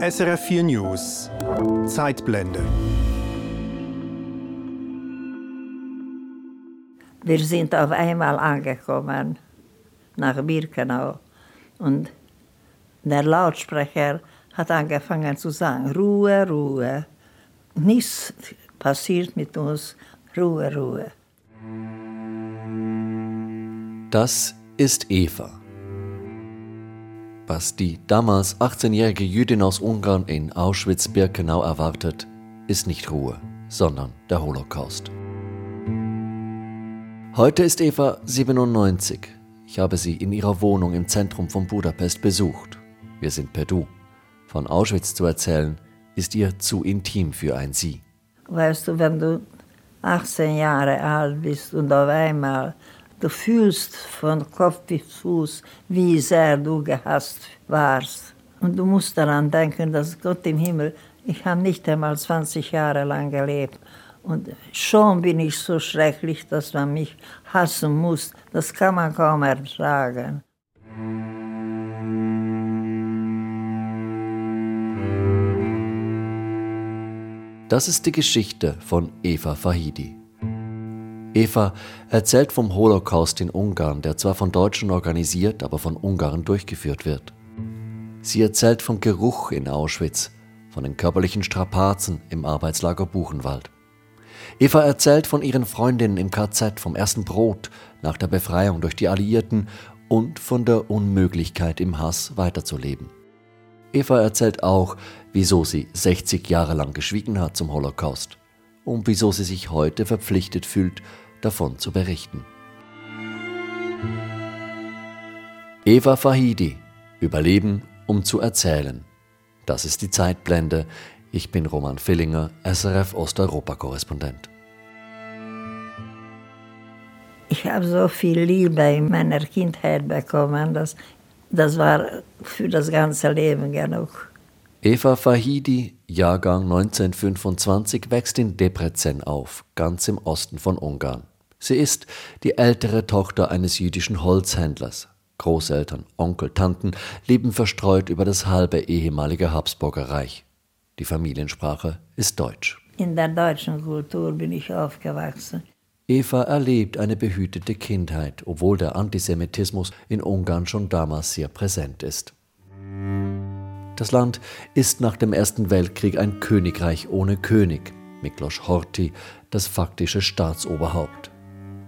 SRF 4 News Zeitblende. Wir sind auf einmal angekommen nach Birkenau und der Lautsprecher hat angefangen zu sagen, Ruhe, Ruhe. Nichts passiert mit uns, Ruhe, Ruhe. Das ist Eva. Was die damals 18-jährige Jüdin aus Ungarn in Auschwitz-Birkenau erwartet, ist nicht Ruhe, sondern der Holocaust. Heute ist Eva 97. Ich habe sie in ihrer Wohnung im Zentrum von Budapest besucht. Wir sind per Du. Von Auschwitz zu erzählen, ist ihr zu intim für ein Sie. Weißt du, wenn du 18 Jahre alt bist und auf einmal du fühlst von Kopf bis Fuß, wie sehr du gehasst warst. Und du musst daran denken, dass Gott im Himmel, ich habe nicht einmal 20 Jahre lang gelebt. Und schon bin ich so schrecklich, dass man mich hassen muss. Das kann man kaum ertragen. Das ist die Geschichte von Eva Fahidi. Eva erzählt vom Holocaust in Ungarn, der zwar von Deutschen organisiert, aber von Ungarn durchgeführt wird. Sie erzählt vom Geruch in Auschwitz, von den körperlichen Strapazen im Arbeitslager Buchenwald. Eva erzählt von ihren Freundinnen im KZ, vom ersten Brot nach der Befreiung durch die Alliierten und von der Unmöglichkeit im Hass weiterzuleben. Eva erzählt auch, wieso sie 60 Jahre lang geschwiegen hat zum Holocaust und wieso sie sich heute verpflichtet fühlt, davon zu berichten. Eva Fahidi Überleben, um zu erzählen. Das ist die Zeitblende. Ich bin Roman Fillinger, SRF Osteuropa-Korrespondent. Ich habe so viel Liebe in meiner Kindheit bekommen, dass das war für das ganze Leben genug. Eva Fahidi, Jahrgang 1925, wächst in Debrecen auf, ganz im Osten von Ungarn. Sie ist die ältere Tochter eines jüdischen Holzhändlers. Großeltern, Onkel, Tanten leben verstreut über das halbe ehemalige Habsburger Reich. Die Familiensprache ist Deutsch. In der deutschen Kultur bin ich aufgewachsen. Eva erlebt eine behütete Kindheit, obwohl der Antisemitismus in Ungarn schon damals sehr präsent ist. Das Land ist nach dem Ersten Weltkrieg ein Königreich ohne König. Miklos Horthy, das faktische Staatsoberhaupt.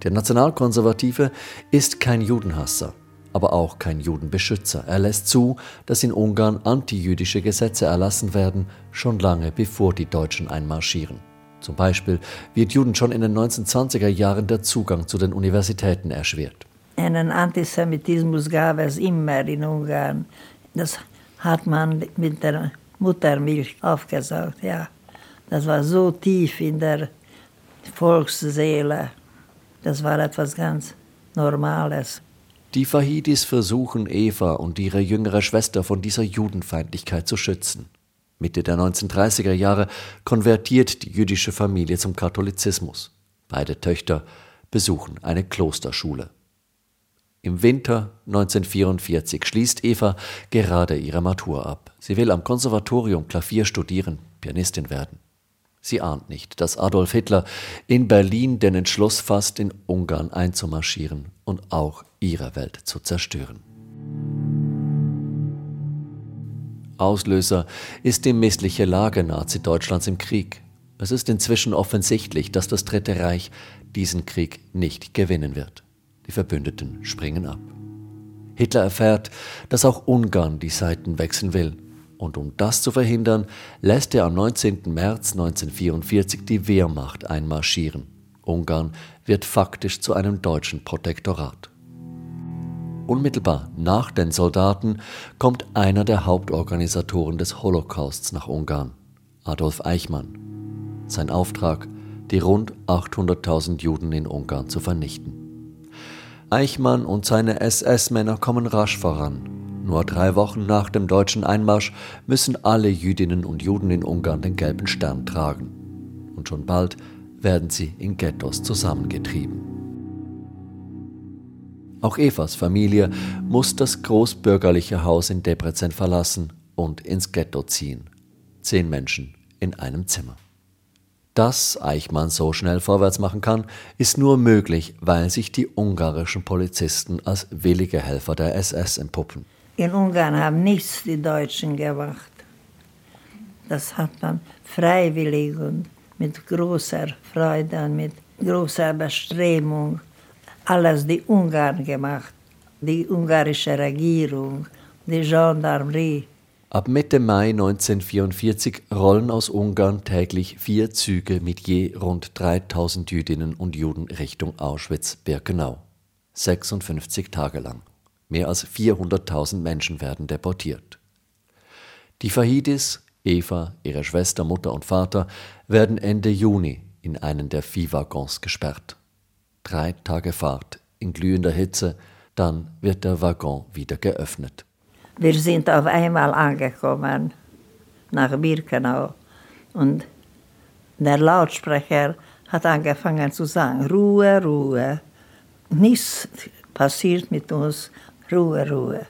Der Nationalkonservative ist kein Judenhasser, aber auch kein Judenbeschützer. Er lässt zu, dass in Ungarn antijüdische Gesetze erlassen werden, schon lange bevor die Deutschen einmarschieren. Zum Beispiel wird Juden schon in den 1920er Jahren der Zugang zu den Universitäten erschwert. Einen Antisemitismus gab es immer in Ungarn. Das hat man mit der Muttermilch aufgesaugt. Ja. Das war so tief in der Volksseele. Das war etwas ganz Normales. Die Fahidis versuchen Eva und ihre jüngere Schwester von dieser Judenfeindlichkeit zu schützen. Mitte der 1930er Jahre konvertiert die jüdische Familie zum Katholizismus. Beide Töchter besuchen eine Klosterschule. Im Winter 1944 schließt Eva gerade ihre Matur ab. Sie will am Konservatorium Klavier studieren, Pianistin werden. Sie ahnt nicht, dass Adolf Hitler in Berlin den Entschluss fasst, in Ungarn einzumarschieren und auch ihre Welt zu zerstören. Auslöser ist die missliche Lage Nazi-Deutschlands im Krieg. Es ist inzwischen offensichtlich, dass das Dritte Reich diesen Krieg nicht gewinnen wird. Die Verbündeten springen ab. Hitler erfährt, dass auch Ungarn die Seiten wechseln will. Und um das zu verhindern, lässt er am 19. März 1944 die Wehrmacht einmarschieren. Ungarn wird faktisch zu einem deutschen Protektorat. Unmittelbar nach den Soldaten kommt einer der Hauptorganisatoren des Holocausts nach Ungarn, Adolf Eichmann. Sein Auftrag, die rund 800.000 Juden in Ungarn zu vernichten. Eichmann und seine SS-Männer kommen rasch voran. Nur drei Wochen nach dem deutschen Einmarsch müssen alle Jüdinnen und Juden in Ungarn den gelben Stern tragen. Und schon bald werden sie in Ghettos zusammengetrieben. Auch Evas Familie muss das großbürgerliche Haus in Debrecen verlassen und ins Ghetto ziehen. Zehn Menschen in einem Zimmer. Dass Eichmann so schnell vorwärts machen kann, ist nur möglich, weil sich die ungarischen Polizisten als willige Helfer der SS empuppen. In Ungarn haben nichts die Deutschen gemacht. Das hat man freiwillig und mit großer Freude und mit großer Bestrebung alles die Ungarn gemacht. Die ungarische Regierung, die Gendarmerie. Ab Mitte Mai 1944 rollen aus Ungarn täglich vier Züge mit je rund 3000 Jüdinnen und Juden Richtung Auschwitz-Birkenau. 56 Tage lang. Mehr als 400.000 Menschen werden deportiert. Die Fahidis, Eva, ihre Schwester, Mutter und Vater werden Ende Juni in einen der Viehwaggons gesperrt. Drei Tage Fahrt in glühender Hitze, dann wird der Waggon wieder geöffnet. Wir sind auf einmal angekommen nach Birkenau und der Lautsprecher hat angefangen zu sagen, Ruhe, Ruhe. Nichts passiert mit uns, Ruhe, Ruhe.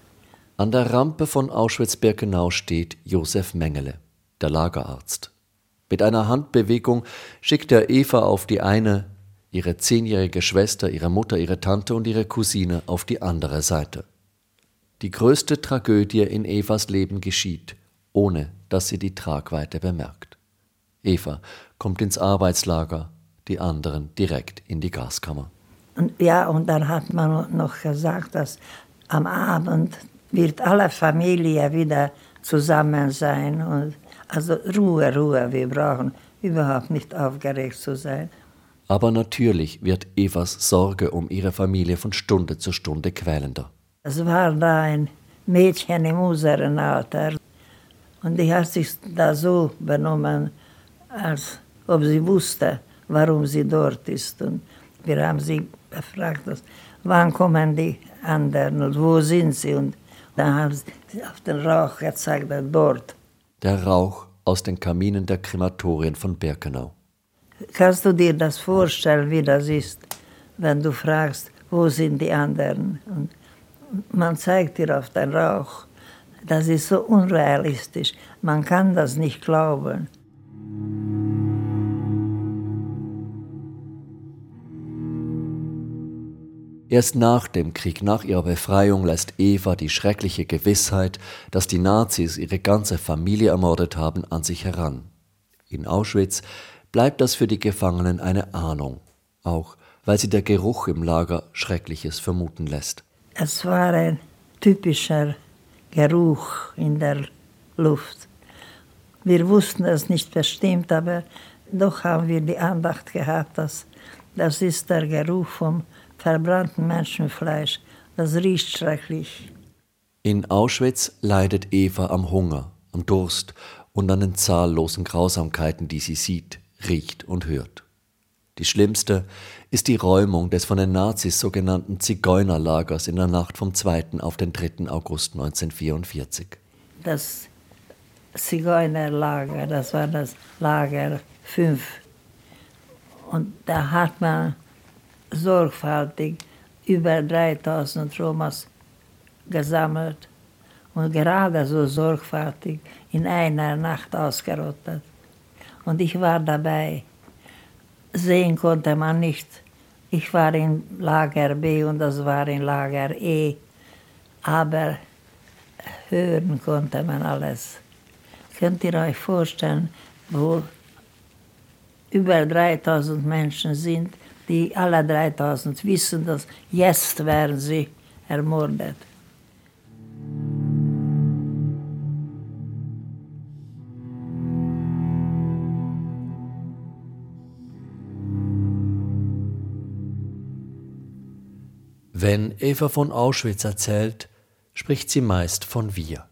An der Rampe von Auschwitz-Birkenau steht Josef Mengele, der Lagerarzt. Mit einer Handbewegung schickt er Eva auf die eine, ihre zehnjährige Schwester, ihre Mutter, ihre Tante und ihre Cousine auf die andere Seite. Die größte Tragödie in Evas Leben geschieht, ohne dass sie die Tragweite bemerkt. Eva kommt ins Arbeitslager, die anderen direkt in die Gaskammer. Und ja, und dann hat man noch gesagt, dass am Abend wird alle Familie wieder zusammen sein. Und also Ruhe, Ruhe, wir brauchen überhaupt nicht aufgeregt zu sein. Aber natürlich wird Evas Sorge um ihre Familie von Stunde zu Stunde quälender. Es war da ein Mädchen im unserem Alter und die hat sich da so benommen, als ob sie wusste, warum sie dort ist. Und wir haben sie gefragt, wann kommen die anderen und wo sind sie? Und dann haben sie auf den Rauch gezeigt, dort. Der Rauch aus den Kaminen der Krematorien von Birkenau. Kannst du dir das vorstellen, wie das ist, wenn du fragst, wo sind die anderen? Und man zeigt dir auf den Rauch. Das ist so unrealistisch. Man kann das nicht glauben. Erst nach dem Krieg, nach ihrer Befreiung, lässt Eva die schreckliche Gewissheit, dass die Nazis ihre ganze Familie ermordet haben, an sich heran. In Auschwitz bleibt das für die Gefangenen eine Ahnung, auch weil sie der Geruch im Lager Schreckliches vermuten lässt. Es war ein typischer Geruch in der Luft. Wir wussten es nicht bestimmt, aber doch haben wir die Andacht gehabt, dass das ist der Geruch vom verbrannten Menschenfleisch. Das riecht schrecklich. In Auschwitz leidet Eva am Hunger, am Durst und an den zahllosen Grausamkeiten, die sie sieht, riecht und hört. Die schlimmste ist die Räumung des von den Nazis sogenannten Zigeunerlagers in der Nacht vom 2. auf den 3. August 1944. Das Zigeunerlager, das war das Lager 5. Und da hat man sorgfältig über 3000 Romas gesammelt und gerade so sorgfältig in einer Nacht ausgerottet. Und ich war dabei. Sehen konnte man nicht, ich war in Lager B und das war in Lager E, aber hören konnte man alles. Könnt ihr euch vorstellen, wo über 3000 Menschen sind, die alle 3000 wissen, dass jetzt werden sie ermordet. Wenn Eva von Auschwitz erzählt, spricht sie meist von wir.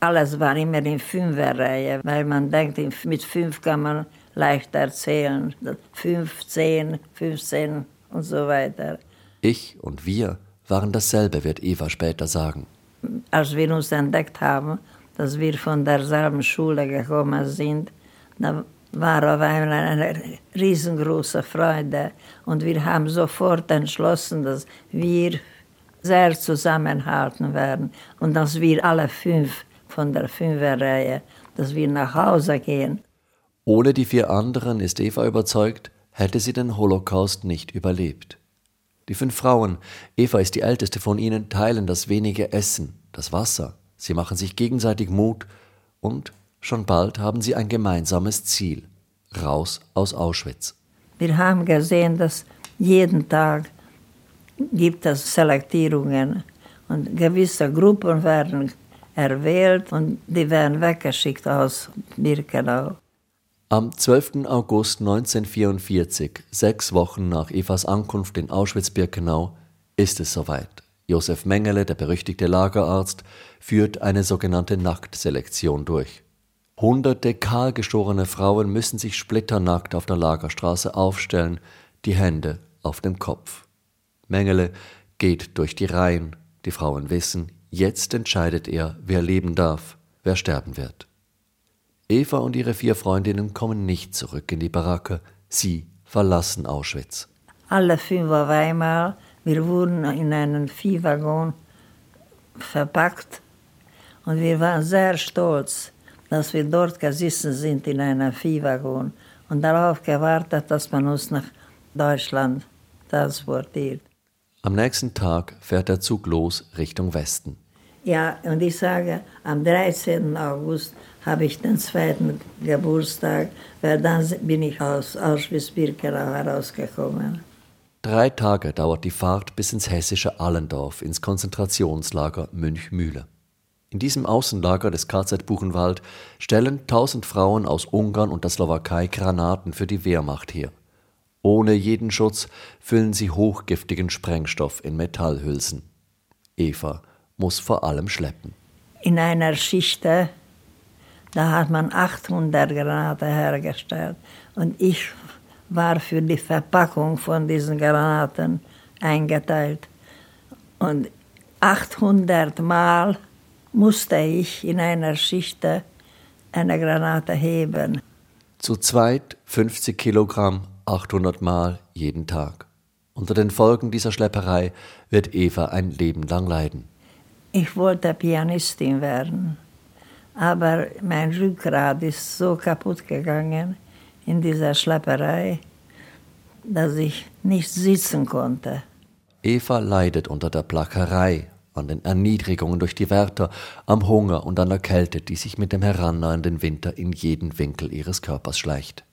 Alles war immer in Fünferreihe, weil man denkt, mit fünf kann man leicht erzählen. Fünf, zehn, fünfzehn und so weiter. Ich und wir waren dasselbe, wird Eva später sagen. Als wir uns entdeckt haben, dass wir von derselben Schule gekommen sind, da war auf einmal eine riesengroße Freude. Und wir haben sofort entschlossen, dass wir sehr zusammenhalten werden und dass wir alle fünf von der Fünferreihe, dass wir nach Hause gehen. Ohne die vier anderen, ist Eva überzeugt, hätte sie den Holocaust nicht überlebt. Die fünf Frauen, Eva ist die älteste von ihnen, teilen das wenige Essen, das Wasser. Sie machen sich gegenseitig Mut und schon bald haben sie ein gemeinsames Ziel. Raus aus Auschwitz. Wir haben gesehen, dass jeden Tag gibt es Selektierungen und gewisse Gruppen werden erwählt und die werden weggeschickt aus Birkenau. Am 12. August 1944, sechs Wochen nach Evas Ankunft in Auschwitz-Birkenau, ist es soweit. Josef Mengele, der berüchtigte Lagerarzt, führt eine sogenannte Nacktselektion durch. Hunderte kahlgeschorene Frauen müssen sich splitternackt auf der Lagerstraße aufstellen, die Hände auf dem Kopf. Mengele geht durch die Reihen. Die Frauen wissen, jetzt entscheidet er, wer leben darf, wer sterben wird. Eva und ihre vier Freundinnen kommen nicht zurück in die Baracke. Sie verlassen Auschwitz. Alle fünf auf einmal. Wir wurden in einen Viehwaggon verpackt und wir waren sehr stolz dass wir dort gesessen sind in einem Viehwaggon und darauf gewartet, dass man uns nach Deutschland transportiert. Am nächsten Tag fährt der Zug los Richtung Westen. Ja, und ich sage, am 13. August habe ich den zweiten Geburtstag, weil dann bin ich aus Auschwitz-Birkenau herausgekommen. Drei Tage dauert die Fahrt bis ins hessische Allendorf, ins Konzentrationslager Münchmühle. In diesem Außenlager des KZ Buchenwald stellen tausend Frauen aus Ungarn und der Slowakei Granaten für die Wehrmacht her. Ohne jeden Schutz füllen sie hochgiftigen Sprengstoff in Metallhülsen. Eva muss vor allem schleppen. In einer Schichte, da hat man 800 Granaten hergestellt und ich war für die Verpackung von diesen Granaten eingeteilt. Und 800 Mal musste ich in einer Schicht eine Granate heben. Zu zweit 50 Kilogramm, 800 Mal jeden Tag. Unter den Folgen dieser Schlepperei wird Eva ein Leben lang leiden. Ich wollte Pianistin werden, aber mein Rückgrat ist so kaputt gegangen in dieser Schlepperei, dass ich nicht sitzen konnte. Eva leidet unter der Plackerei an den Erniedrigungen durch die Wärter, am Hunger und an der Kälte, die sich mit dem herannahenden Winter in jeden Winkel ihres Körpers schleicht.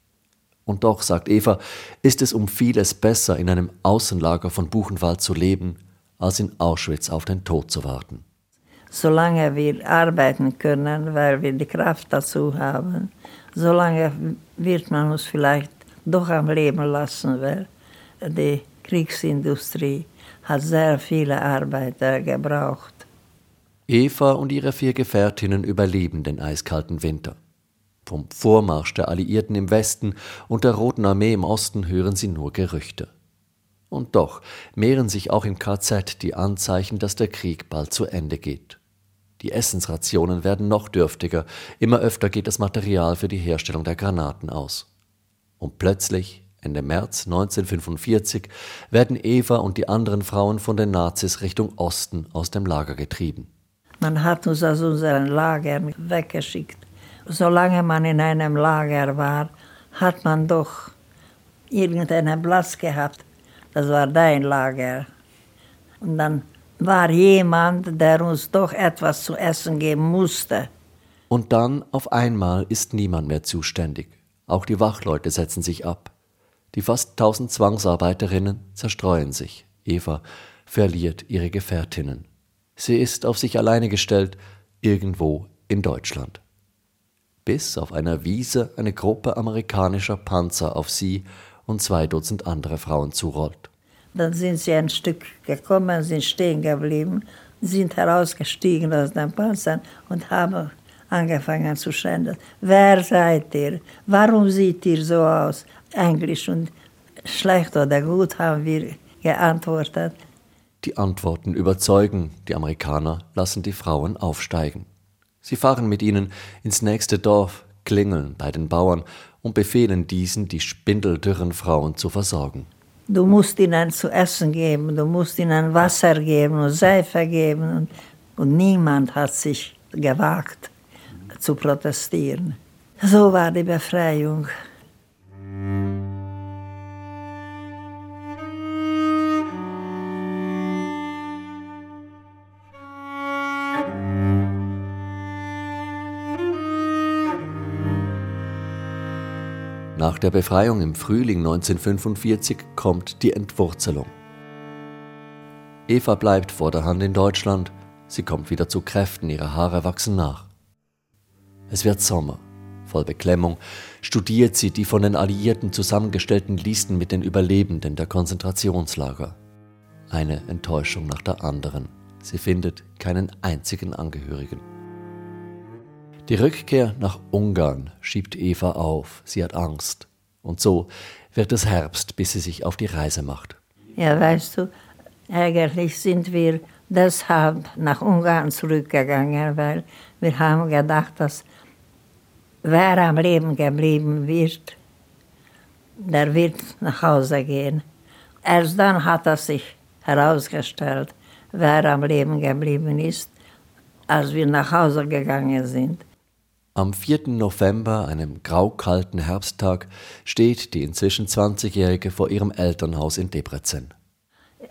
Und doch, sagt Eva, ist es um vieles besser, in einem Außenlager von Buchenwald zu leben, als in Auschwitz auf den Tod zu warten. Solange wir arbeiten können, weil wir die Kraft dazu haben, solange wird man uns vielleicht doch am Leben lassen, weil die Kriegsindustrie hat sehr viele Arbeiter gebraucht. Eva und ihre vier Gefährtinnen überleben den eiskalten Winter. Vom Vormarsch der Alliierten im Westen und der Roten Armee im Osten hören sie nur Gerüchte. Und doch mehren sich auch im KZ die Anzeichen, dass der Krieg bald zu Ende geht. Die Essensrationen werden noch dürftiger, immer öfter geht das Material für die Herstellung der Granaten aus. Und plötzlich Ende März 1945 werden Eva und die anderen Frauen von den Nazis Richtung Osten aus dem Lager getrieben. Man hat uns aus unseren Lagern weggeschickt. Solange man in einem Lager war, hat man doch irgendeinen Platz gehabt. Das war dein Lager. Und dann war jemand, der uns doch etwas zu essen geben musste. Und dann auf einmal ist niemand mehr zuständig. Auch die Wachleute setzen sich ab. Die fast tausend Zwangsarbeiterinnen zerstreuen sich. Eva verliert ihre Gefährtinnen. Sie ist auf sich alleine gestellt, irgendwo in Deutschland. Bis auf einer Wiese eine Gruppe amerikanischer Panzer auf sie und zwei Dutzend andere Frauen zurollt. Dann sind sie ein Stück gekommen, sind stehen geblieben, sind herausgestiegen aus den Panzern und haben angefangen zu schreien. Wer seid ihr? Warum sieht ihr so aus? Englisch und schlecht oder gut haben wir geantwortet. Die Antworten überzeugen, die Amerikaner lassen die Frauen aufsteigen. Sie fahren mit ihnen ins nächste Dorf, klingeln bei den Bauern und befehlen diesen, die spindeldürren Frauen zu versorgen. Du musst ihnen zu essen geben, du musst ihnen Wasser geben und Seife geben und, und niemand hat sich gewagt zu protestieren. So war die Befreiung. Nach der Befreiung im Frühling 1945 kommt die Entwurzelung. Eva bleibt vor der Hand in Deutschland, sie kommt wieder zu Kräften, ihre Haare wachsen nach. Es wird Sommer. Voll Beklemmung studiert sie die von den Alliierten zusammengestellten Listen mit den Überlebenden der Konzentrationslager. Eine Enttäuschung nach der anderen. Sie findet keinen einzigen Angehörigen. Die Rückkehr nach Ungarn schiebt Eva auf. Sie hat Angst. Und so wird es Herbst, bis sie sich auf die Reise macht. Ja, weißt du, eigentlich sind wir deshalb nach Ungarn zurückgegangen, weil wir haben gedacht, dass wer am Leben geblieben wird, der wird nach Hause gehen. Erst dann hat es sich herausgestellt, wer am Leben geblieben ist, als wir nach Hause gegangen sind. Am 4. November, einem graukalten Herbsttag, steht die inzwischen 20-Jährige vor ihrem Elternhaus in Debrecen.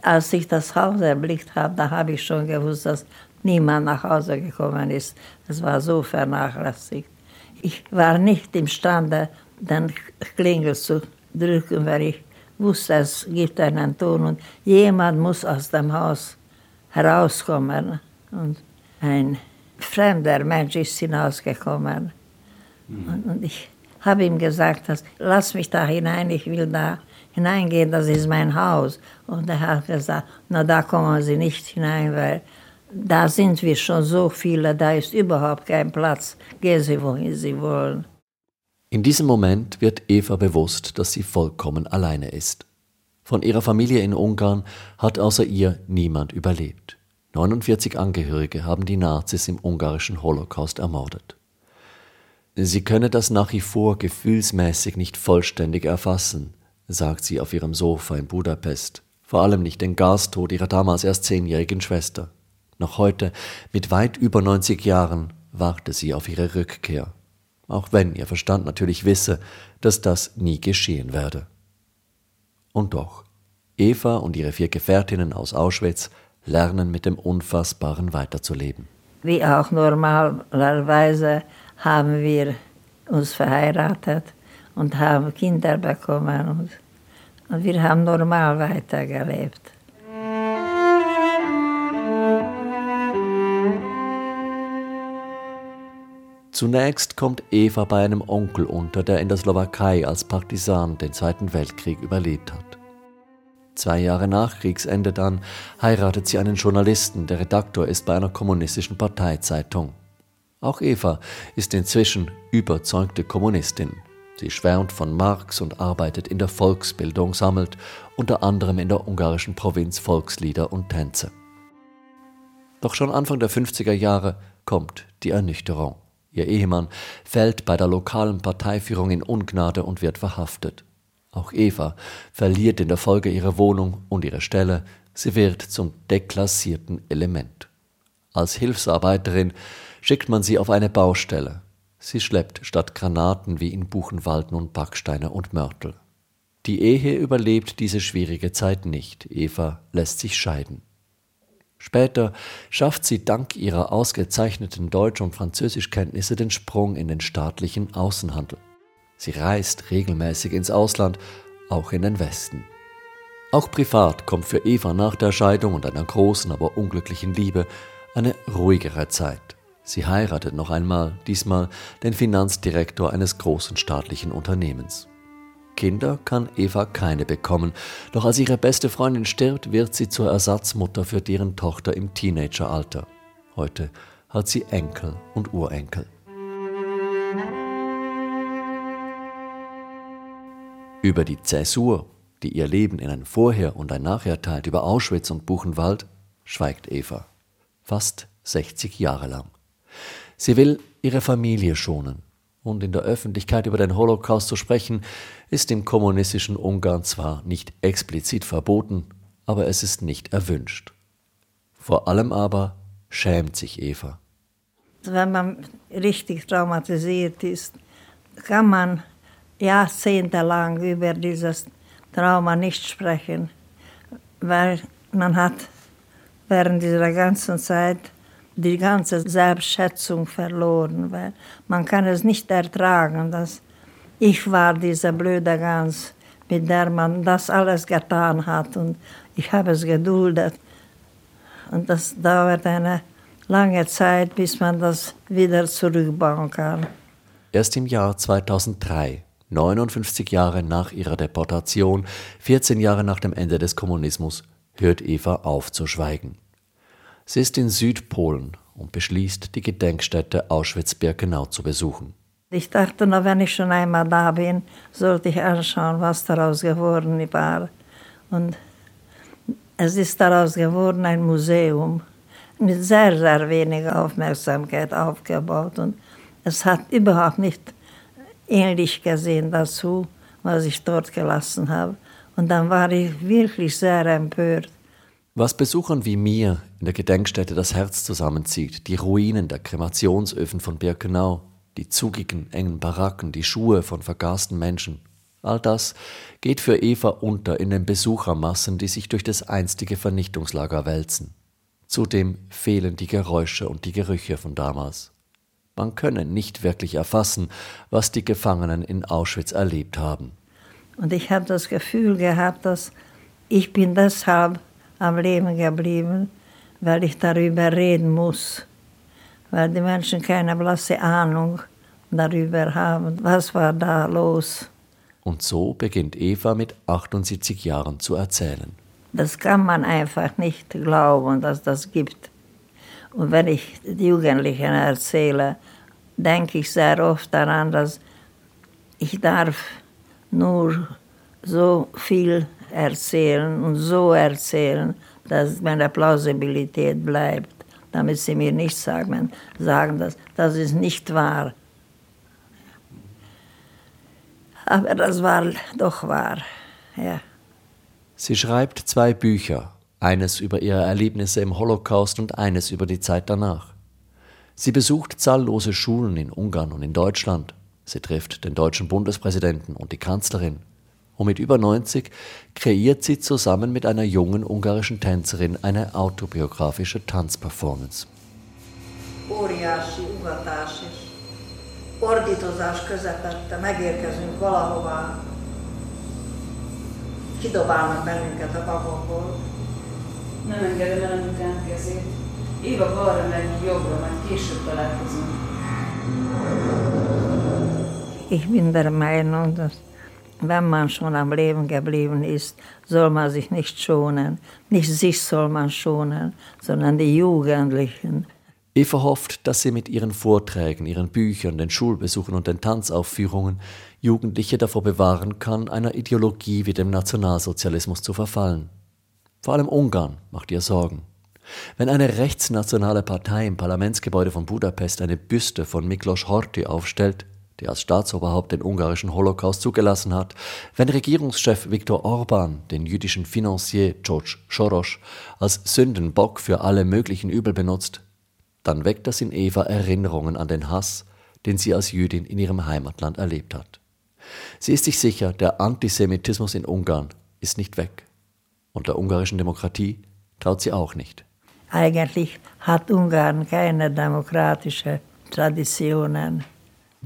Als ich das Haus erblickt habe, da habe ich schon gewusst, dass niemand nach Hause gekommen ist. Es war so vernachlässigt. Ich war nicht imstande, den Klingel zu drücken, weil ich wusste, es gibt einen Ton und jemand muss aus dem Haus herauskommen. Und ein fremder Mensch ist hinausgekommen. Mhm. Und, und, ich habe ihm gesagt, dass, lass mich da hinein, ich will da hineingehen, das ist mein Haus. Und er hat gesagt, na da kommen Sie nicht hinein, weil da sind wir schon so viele, da ist überhaupt kein Platz. Gehen Sie, wohin Sie wollen. In diesem Moment wird Eva bewusst, dass sie vollkommen alleine ist. Von ihrer Familie in Ungarn hat außer ihr niemand überlebt. 49 Angehörige haben die Nazis im ungarischen Holocaust ermordet. Sie könne das nach wie vor gefühlsmäßig nicht vollständig erfassen, sagt sie auf ihrem Sofa in Budapest, vor allem nicht den Gastod ihrer damals erst zehnjährigen Schwester. Noch heute, mit weit über 90 Jahren, warte sie auf ihre Rückkehr, auch wenn ihr Verstand natürlich wisse, dass das nie geschehen werde. Und doch, Eva und ihre vier Gefährtinnen aus Auschwitz lernen mit dem Unfassbaren weiterzuleben. Wie auch normalerweise haben wir uns verheiratet und haben Kinder bekommen und, und wir haben normal weitergelebt. Zunächst kommt Eva bei einem Onkel unter, der in der Slowakei als Partisan den Zweiten Weltkrieg überlebt hat. Zwei Jahre nach Kriegsende dann heiratet sie einen Journalisten, der Redaktor ist bei einer kommunistischen Parteizeitung. Auch Eva ist inzwischen überzeugte Kommunistin. Sie schwärmt von Marx und arbeitet in der Volksbildung, sammelt unter anderem in der ungarischen Provinz Volkslieder und Tänze. Doch schon Anfang der 50er Jahre kommt die Ernüchterung. Ihr Ehemann fällt bei der lokalen Parteiführung in Ungnade und wird verhaftet. Auch Eva verliert in der Folge ihre Wohnung und ihre Stelle, sie wird zum deklassierten Element. Als Hilfsarbeiterin schickt man sie auf eine Baustelle. Sie schleppt statt Granaten wie in Buchenwald nun Backsteine und Mörtel. Die Ehe überlebt diese schwierige Zeit nicht. Eva lässt sich scheiden. Später schafft sie dank ihrer ausgezeichneten Deutsch- und Französischkenntnisse den Sprung in den staatlichen Außenhandel. Sie reist regelmäßig ins Ausland, auch in den Westen. Auch privat kommt für Eva nach der Scheidung und einer großen, aber unglücklichen Liebe eine ruhigere Zeit. Sie heiratet noch einmal, diesmal den Finanzdirektor eines großen staatlichen Unternehmens. Kinder kann Eva keine bekommen, doch als ihre beste Freundin stirbt, wird sie zur Ersatzmutter für deren Tochter im Teenageralter. Heute hat sie Enkel und Urenkel. Über die Zäsur, die ihr Leben in ein Vorher und ein Nachher teilt, über Auschwitz und Buchenwald, schweigt Eva. Fast 60 Jahre lang. Sie will ihre Familie schonen. Und in der Öffentlichkeit über den Holocaust zu sprechen, ist im kommunistischen Ungarn zwar nicht explizit verboten, aber es ist nicht erwünscht. Vor allem aber schämt sich Eva. Wenn man richtig traumatisiert ist, kann man jahrzehntelang über dieses Trauma nicht sprechen, weil man hat während dieser ganzen Zeit die ganze Selbstschätzung verloren, weil man kann es nicht ertragen, dass ich war diese blöde Gans, mit der man das alles getan hat und ich habe es geduldet. Und das dauert eine lange Zeit, bis man das wieder zurückbauen kann. Erst im Jahr 2003, 59 Jahre nach ihrer Deportation, 14 Jahre nach dem Ende des Kommunismus, hört Eva auf zu schweigen. Sie ist in Südpolen und beschließt, die Gedenkstätte Auschwitz-Birkenau zu besuchen. Ich dachte, na, wenn ich schon einmal da bin, sollte ich anschauen, was daraus geworden war. Und es ist daraus geworden ein Museum mit sehr, sehr wenig Aufmerksamkeit aufgebaut. Und es hat überhaupt nicht ähnlich gesehen dazu, was ich dort gelassen habe. Und dann war ich wirklich sehr empört. Was Besuchern wie mir in der Gedenkstätte das Herz zusammenzieht, die Ruinen der Kremationsöfen von Birkenau, die zugigen, engen Baracken, die Schuhe von vergasten Menschen, all das geht für Eva unter in den Besuchermassen, die sich durch das einstige Vernichtungslager wälzen. Zudem fehlen die Geräusche und die Gerüche von damals. Man könne nicht wirklich erfassen, was die Gefangenen in Auschwitz erlebt haben. Und ich habe das Gefühl gehabt, dass ich bin deshalb am Leben geblieben, weil ich darüber reden muss, weil die Menschen keine blasse Ahnung darüber haben, was war da los. Und so beginnt Eva mit 78 Jahren zu erzählen. Das kann man einfach nicht glauben, dass das gibt. Und wenn ich Jugendlichen erzähle, denke ich sehr oft daran, dass ich darf nur so viel erzählen und so erzählen, dass meine Plausibilität bleibt, damit sie mir nicht sagen, sagen dass das ist nicht wahr. Aber das war doch wahr, ja. Sie schreibt zwei Bücher, eines über ihre Erlebnisse im Holocaust und eines über die Zeit danach. Sie besucht zahllose Schulen in Ungarn und in Deutschland. Sie trifft den deutschen Bundespräsidenten und die Kanzlerin. Und mit über 90 kreiert sie zusammen mit einer jungen ungarischen Tänzerin eine autobiografische Tanzperformance. Óriási ugatás és ordítozás közepette megérkezünk valahová, kidobálnak bennünket a vagonból. Nem engedem el anyukám kezét. Éva balra megy, jobbra, majd később találkozunk. Ich bin der Meinung, dass wenn man schon am Leben geblieben ist, soll man sich nicht schonen. Nicht sich soll man schonen, sondern die Jugendlichen. Eva hofft, dass sie mit ihren Vorträgen, ihren Büchern, den Schulbesuchen und den Tanzaufführungen Jugendliche davor bewahren kann, einer Ideologie wie dem Nationalsozialismus zu verfallen. Vor allem Ungarn macht ihr Sorgen. Wenn eine rechtsnationale Partei im Parlamentsgebäude von Budapest eine Büste von Miklos Horthy aufstellt, der als Staatsoberhaupt den ungarischen Holocaust zugelassen hat, wenn Regierungschef Viktor Orban den jüdischen Financier George Soros als Sündenbock für alle möglichen Übel benutzt, dann weckt das in Eva Erinnerungen an den Hass, den sie als Jüdin in ihrem Heimatland erlebt hat. Sie ist sich sicher, der Antisemitismus in Ungarn ist nicht weg. Und der ungarischen Demokratie traut sie auch nicht. Eigentlich hat Ungarn keine demokratische Traditionen.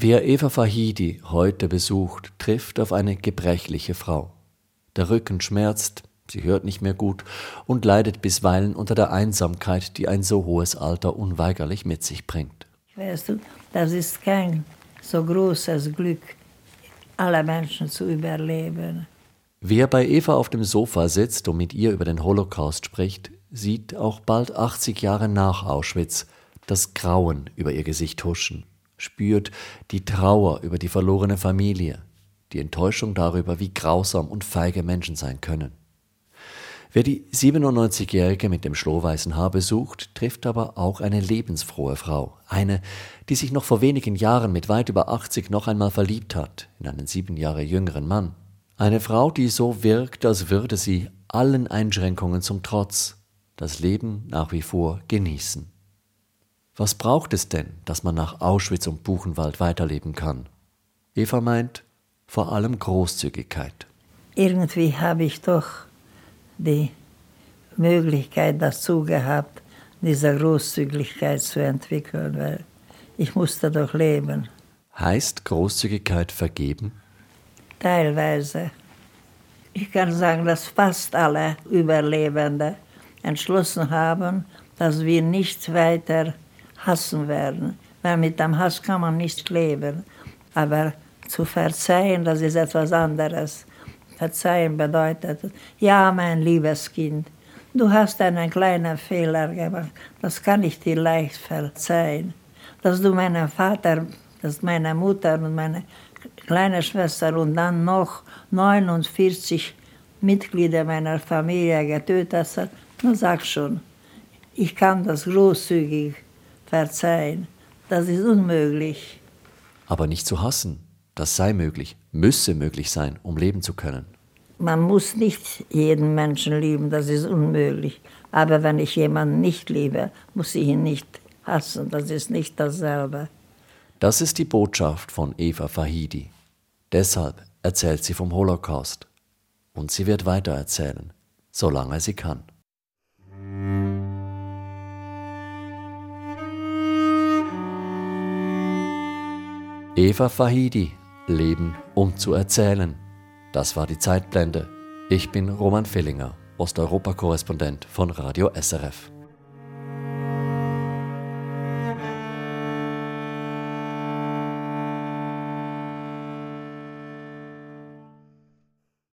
Wer Eva Fahidi heute besucht, trifft auf eine gebrechliche Frau. Der Rücken schmerzt, sie hört nicht mehr gut und leidet bisweilen unter der Einsamkeit, die ein so hohes Alter unweigerlich mit sich bringt. Weißt du, das ist kein so großes Glück, alle Menschen zu überleben. Wer bei Eva auf dem Sofa sitzt und mit ihr über den Holocaust spricht, sieht auch bald 80 Jahre nach Auschwitz das Grauen über ihr Gesicht huschen, spürt die Trauer über die verlorene Familie, die Enttäuschung darüber, wie grausam und feige Menschen sein können. Wer die 97-Jährige mit dem schlohweißen Haar besucht, trifft aber auch eine lebensfrohe Frau. Eine, die sich noch vor wenigen Jahren mit weit über 80 noch einmal verliebt hat, in einen sieben Jahre jüngeren Mann. Eine Frau, die so wirkt, als würde sie allen Einschränkungen zum Trotz das Leben nach wie vor genießen. Was braucht es denn, dass man nach Auschwitz und Buchenwald weiterleben kann? Eva meint, vor allem Großzügigkeit. Irgendwie habe ich doch die Möglichkeit dazu gehabt, diese Großzügigkeit zu entwickeln, weil ich musste doch leben. Heißt Großzügigkeit vergeben? Teilweise. Ich kann sagen, dass fast alle Überlebenden entschlossen haben, dass wir nicht weiter hassen werden, weil mit dem Hass kann man nicht leben. Aber zu verzeihen, das ist etwas anderes. Verzeihen bedeutet, ja, mein liebes Kind, du hast einen kleinen Fehler gemacht, das kann ich dir leicht verzeihen. Dass du meinen Vater, dass meine Mutter und meine kleine Schwester und dann noch 49 Mitglieder meiner Familie getötet hast, dann sag schon, ich kann das großzügig verzeihen. Das ist unmöglich. Aber nicht zu hassen, das sei möglich, müsse möglich sein, um leben zu können. Man muss nicht jeden Menschen lieben, das ist unmöglich. Aber wenn ich jemanden nicht liebe, muss ich ihn nicht hassen, das ist nicht dasselbe. Das ist die Botschaft von Eva Fahidi. Deshalb erzählt sie vom Holocaust. Und sie wird weiter erzählen, solange sie kann. Eva Fahidi, Leben um zu erzählen. Das war die Zeitblende. Ich bin Roman Fillinger, Osteuropa-Korrespondent von Radio SRF.